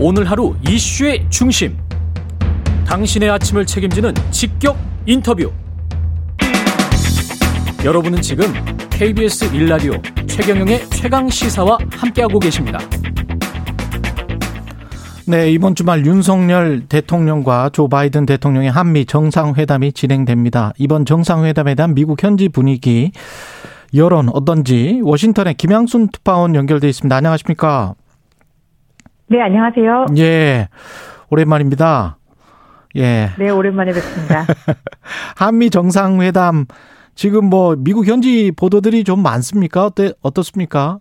오늘 하루 이슈의 중심. 당신의 아침을 책임지는 직격 인터뷰. 여러분은 지금 KBS 일라디오 최경영의 최강 시사와 함께하고 계십니다. 네, 이번 주말 윤석열 대통령과 조 바이든 대통령의 한미 정상회담이 진행됩니다. 이번 정상회담에 대한 미국 현지 분위기, 여론 어떤지 워싱턴의 김양순 특파원 연결돼 있습니다. 안녕하십니까? 네, 안녕하세요. 예, 오랜만입니다. 예. 네, 오랜만에 뵙습니다. 한미 정상회담 지금 뭐 미국 현지 보도들이 좀 많습니까? 어때 어떻습니까?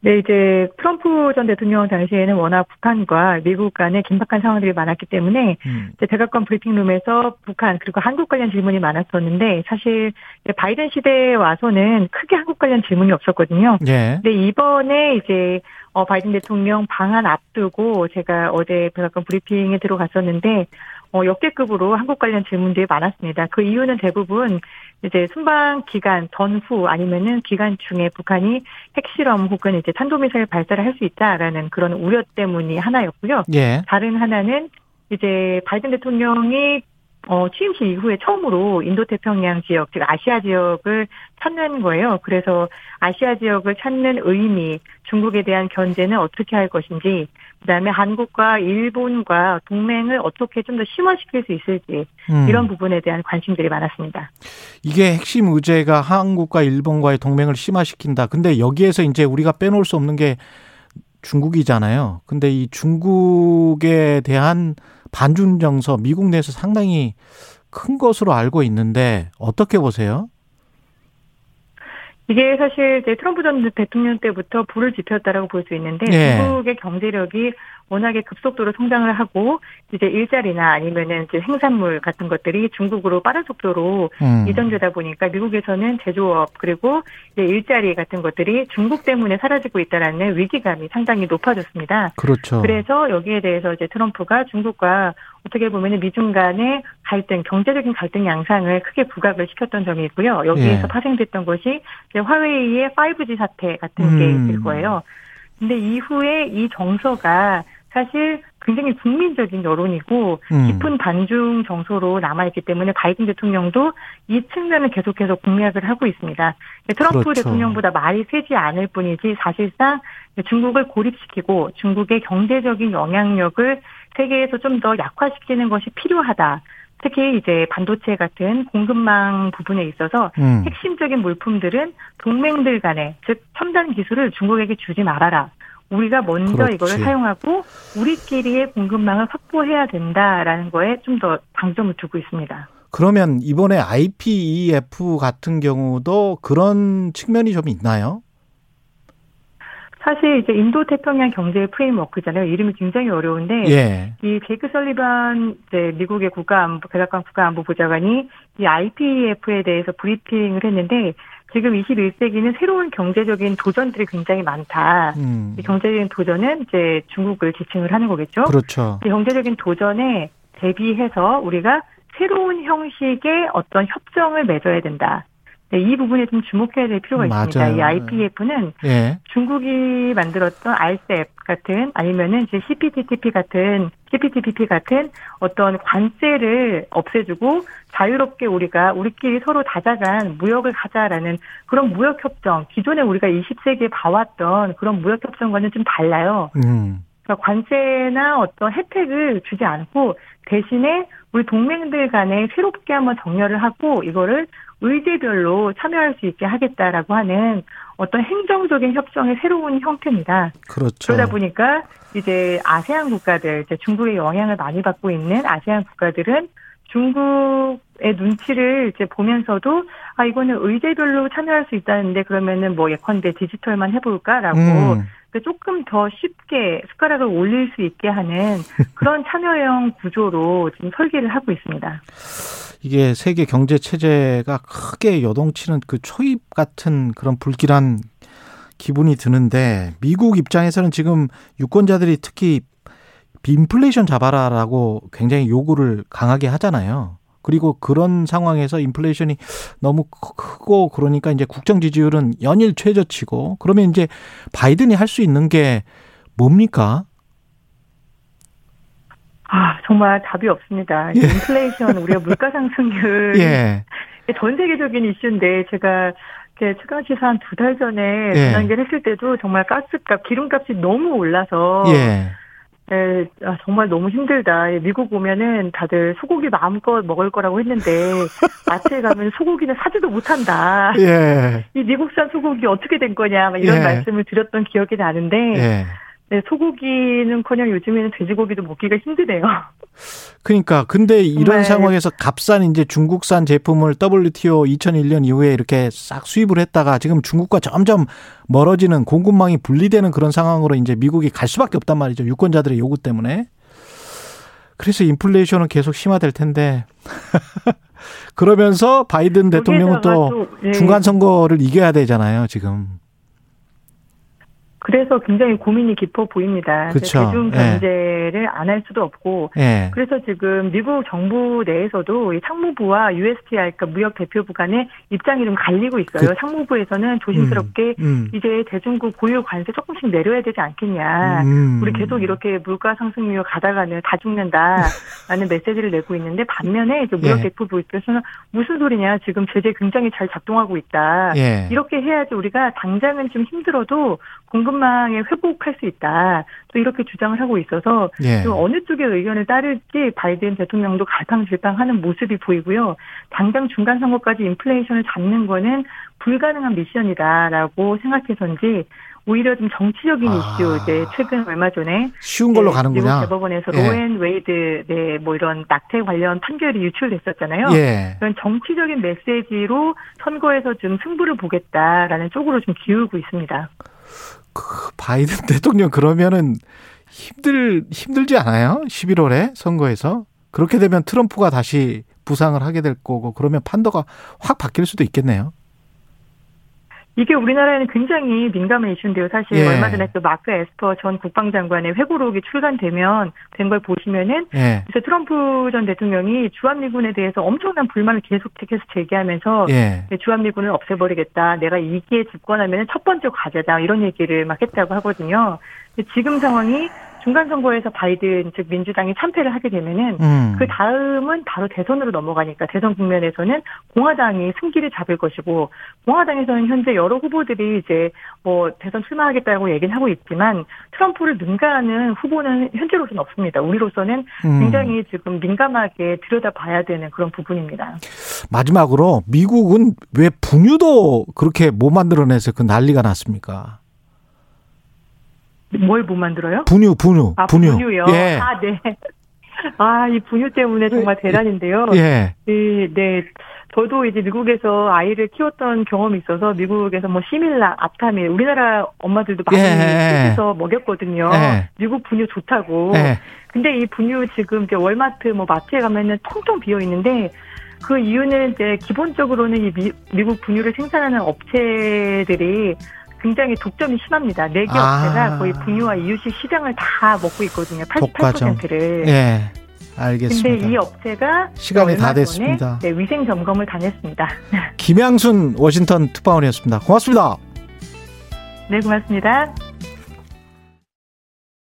네, 이제 트럼프 전 대통령 당시에는 워낙 북한과 미국 간에 긴박한 상황들이 많았기 때문에 음. 이제 백악관 브리핑룸에서 북한 그리고 한국 관련 질문이 많았었는데 사실 바이든 시대에 와서는 크게 한국 관련 질문이 없었거든요. 예. 근데 이번에 이제 어 바이든 대통령 방한 앞두고 제가 어제 백악관 브리핑에 들어갔었는데 어, 역대급으로 한국 관련 질문들이 많았습니다. 그 이유는 대부분 이제 순방 기간 전후 아니면은 기간 중에 북한이 핵실험 혹은 이제 탄도미사일 발사를 할 수 있다라는 그런 우려 때문이 하나였고요. 예. 다른 하나는 이제 바이든 대통령이 어, 취임식 이후에 처음으로 인도태평양 지역, 즉 아시아 지역을 찾는 거예요. 그래서 아시아 지역을 찾는 의미, 중국에 대한 견제는 어떻게 할 것인지, 그다음에 한국과 일본과 동맹을 어떻게 좀 더 심화시킬 수 있을지 음. 이런 부분에 대한 관심들이 많았습니다. 이게 핵심 의제가 한국과 일본과의 동맹을 심화시킨다. 근데 여기에서 이제 우리가 빼놓을 수 없는 게 중국이잖아요. 근데 이 중국에 대한 반중 정서 미국 내에서 상당히 큰 것으로 알고 있는데 어떻게 보세요? 이게 사실 이제 트럼프 전 대통령 때부터 불을 지폈다라고 볼 수 있는데 네. 중국의 경제력이 워낙에 급속도로 성장을 하고 이제 일자리나 아니면은 이제 생산물 같은 것들이 중국으로 빠른 속도로 음. 이전되다 보니까 미국에서는 제조업 그리고 이제 일자리 같은 것들이 중국 때문에 사라지고 있다라는 위기감이 상당히 높아졌습니다. 그렇죠. 그래서 여기에 대해서 이제 트럼프가 중국과 어떻게 보면 미중 간의 갈등, 경제적인 갈등 양상을 크게 부각을 시켰던 점이 있고요. 여기에서 예. 파생됐던 것이 화웨이의 5G 사태 같은 음. 게 있을 거예요. 근데 이후에 이 정서가 사실 굉장히 국민적인 여론이고 음. 깊은 반중 정서로 남아있기 때문에 바이든 대통령도 이 측면을 계속해서 공략을 하고 있습니다. 트럼프 그렇죠. 대통령보다 말이 세지 않을 뿐이지 사실상 중국을 고립시키고 중국의 경제적인 영향력을 세계에서 좀 더 약화시키는 것이 필요하다. 특히 이제 반도체 같은 공급망 부분에 있어서 음. 핵심적인 물품들은 동맹들 간에 즉 첨단 기술을 중국에게 주지 말아라. 우리가 먼저 그렇지. 이거를 사용하고 우리끼리의 공급망을 확보해야 된다라는 거에 좀 더 방점을 두고 있습니다. 그러면 이번에 IPEF 같은 경우도 그런 측면이 좀 있나요? 사실 이제 인도 태평양 경제 프레임워크잖아요. 이름이 굉장히 어려운데 예. 이 제이크 설리반 이제 미국의 국가안보 백악관 국가안보 보좌관이 이 IPEF에 대해서 브리핑을 했는데 지금 21세기는 새로운 경제적인 도전들이 굉장히 많다. 음. 경제적인 도전은 이제 중국을 지칭을 하는 거겠죠. 그렇죠. 경제적인 도전에 대비해서 우리가 새로운 형식의 어떤 협정을 맺어야 된다. 네, 이 부분에 좀 주목해야 될 필요가 맞아요. 있습니다. 이 IPF는 예. 중국이 만들었던 RCEP 같은 아니면은 이제 CPTPP 같은 CPTPP 같은 어떤 관세를 없애주고 자유롭게 우리가 우리끼리 서로 다자간 무역을 하자라는 그런 무역 협정 기존에 우리가 20세기에 봐왔던 그런 무역 협정과는 좀 달라요. 음. 그러니까 관세나 어떤 혜택을 주지 않고 대신에 우리 동맹들 간에 새롭게 한번 정렬을 하고 이거를 의제별로 참여할 수 있게 하겠다라고 하는 어떤 행정적인 협정의 새로운 형태입니다. 그렇죠. 그러다 보니까 이제 아세안 국가들, 이제 중국의 영향을 많이 받고 있는 아세안 국가들은 중국의 눈치를 이제 보면서도 아 이거는 의제별로 참여할 수 있다는데 그러면은 뭐 예컨대 디지털만 해볼까라고 음. 조금 더 쉽게 숟가락을 올릴 수 있게 하는 그런 참여형 구조로 지금 설계를 하고 있습니다. 이게 세계 경제 체제가 크게 요동치는 그 초입 같은 그런 불길한 기분이 드는데 미국 입장에서는 지금 유권자들이 특히 인플레이션 잡아라라고 굉장히 요구를 강하게 하잖아요. 그리고 그런 상황에서 인플레이션이 너무 크고 그러니까 이제 국정 지지율은 연일 최저치고 그러면 이제 바이든이 할 수 있는 게 뭡니까? 아, 정말 답이 없습니다. 예. 인플레이션, 우리가 물가 상승률. 예. 전 세계적인 이슈인데, 제가 최강 시사 한두 달 전에 예. 전환기를 했을 때도 정말 가스값, 기름값이 너무 올라서. 예. 에, 아, 정말 너무 힘들다. 미국 오면은 다들 소고기 마음껏 먹을 거라고 했는데 마트에 가면 소고기는 사지도 못한다. 예. 이 미국산 소고기 어떻게 된 거냐 이런 예. 말씀을 드렸던 기억이 나는데 예. 네, 소고기는커녕 요즘에는 돼지고기도 먹기가 힘드네요. 그러니까 근데 이런 상황에서 값싼 이제 중국산 제품을 WTO 2001년 이후에 이렇게 싹 수입을 했다가 지금 중국과 점점 멀어지는 공급망이 분리되는 그런 상황으로 이제 미국이 갈 수밖에 없단 말이죠. 유권자들의 요구 때문에. 그래서 인플레이션은 계속 심화될 텐데. 그러면서 바이든 대통령은 또 예. 중간 선거를 이겨야 되잖아요, 지금. 그래서 굉장히 고민이 깊어 보입니다. 그쵸. 대중 경제를 예. 안할 수도 없고 예. 그래서 지금 미국 정부 내에서도 상무부와 USTR 그러니까 무역 대표부 간의 입장이 좀 갈리고 있어요. 그, 상무부에서는 조심스럽게 음, 음. 이제 대중국 고유 관세 조금씩 내려야 되지 않겠냐. 음. 우리 계속 이렇게 물가 상승률 가다가는 다 죽는다라는 메시지를 내고 있는데 반면에 이제 무역 예. 대표부 입장에서는 무슨 소리냐. 지금 제재 굉장히 잘 작동하고 있다. 예. 이렇게 해야지 우리가 당장은 좀 힘들어도 공급망에 회복할 수 있다. 또 이렇게 주장을 하고 있어서 예. 어느 쪽의 의견을 따를지 바이든 대통령도 갈팡질팡하는 모습이 보이고요. 당장 중간 선거까지 인플레이션을 잡는 거는 불가능한 미션이다라고 생각해서인지 오히려 좀 정치적인 아. 이슈 이제 최근 얼마 전에 쉬운 걸로 네, 가는구나. 미국 대법원에서 예. 로앤 웨이드 네 뭐 이런 낙태 관련 판결이 유출됐었잖아요. 예. 그런 정치적인 메시지로 선거에서 좀 승부를 보겠다라는 쪽으로 좀 기울고 있습니다. 그 바이든 대통령 그러면은 힘들 힘들지 않아요? 11월에 선거에서 그렇게 되면 트럼프가 다시 부상을 하게 될 거고 그러면 판도가 확 바뀔 수도 있겠네요. 이게 우리나라에는 굉장히 민감한 이슈인데요. 사실 예. 얼마 전에 또 마크 에스퍼 전 국방장관의 회고록이 출간되면 된 걸 보시면은 예. 그래서 트럼프 전 대통령이 주한미군에 대해서 엄청난 불만을 계속해서 제기하면서 예. 주한미군을 없애버리겠다. 내가 이기에 집권하면 첫 번째 과제다. 이런 얘기를 막 했다고 하거든요. 지금 상황이 중간 선거에서 바이든 즉 민주당이 참패를 하게 되면은 음. 그 다음은 바로 대선으로 넘어가니까 대선 국면에서는 공화당이 승기를 잡을 것이고 공화당에서는 현재 여러 후보들이 이제 뭐 대선 출마하겠다고 얘기는 하고 있지만 트럼프를 능가하는 후보는 현재로서는 없습니다. 우리로서는 음. 굉장히 지금 민감하게 들여다봐야 되는 그런 부분입니다. 마지막으로 미국은 왜 분유도 그렇게 못 만들어내서 그 난리가 났습니까? 뭘 못 만들어요? 분유, 분유, 아, 분유. 분유요. 예. 아, 네. 아, 이 분유 때문에 정말 예. 대란인데요. 예. 네, 네. 저도 이제 미국에서 아이를 키웠던 경험이 있어서 미국에서 뭐 시밀라, 아타밀 우리나라 엄마들도 많이 예. 서 먹였거든요. 예. 미국 분유 좋다고. 예. 근데 이 분유 지금 이제 월마트 뭐 마트에 가면은 통통 비어 있는데 그 이유는 이제 기본적으로는 이 미, 미국 분유를 생산하는 업체들이 굉장히 독점이 심합니다. 네개 아. 업체가 거의 분유와 이유식 시장을 다 먹고 있거든요. 88%를. 예. 알겠습니다. 근데 이 업체가 시간이 다 됐습니다. 네, 위생 점검을 다녔습니다. 김양순 워싱턴 특파원이었습니다. 고맙습니다. 네, 고맙습니다.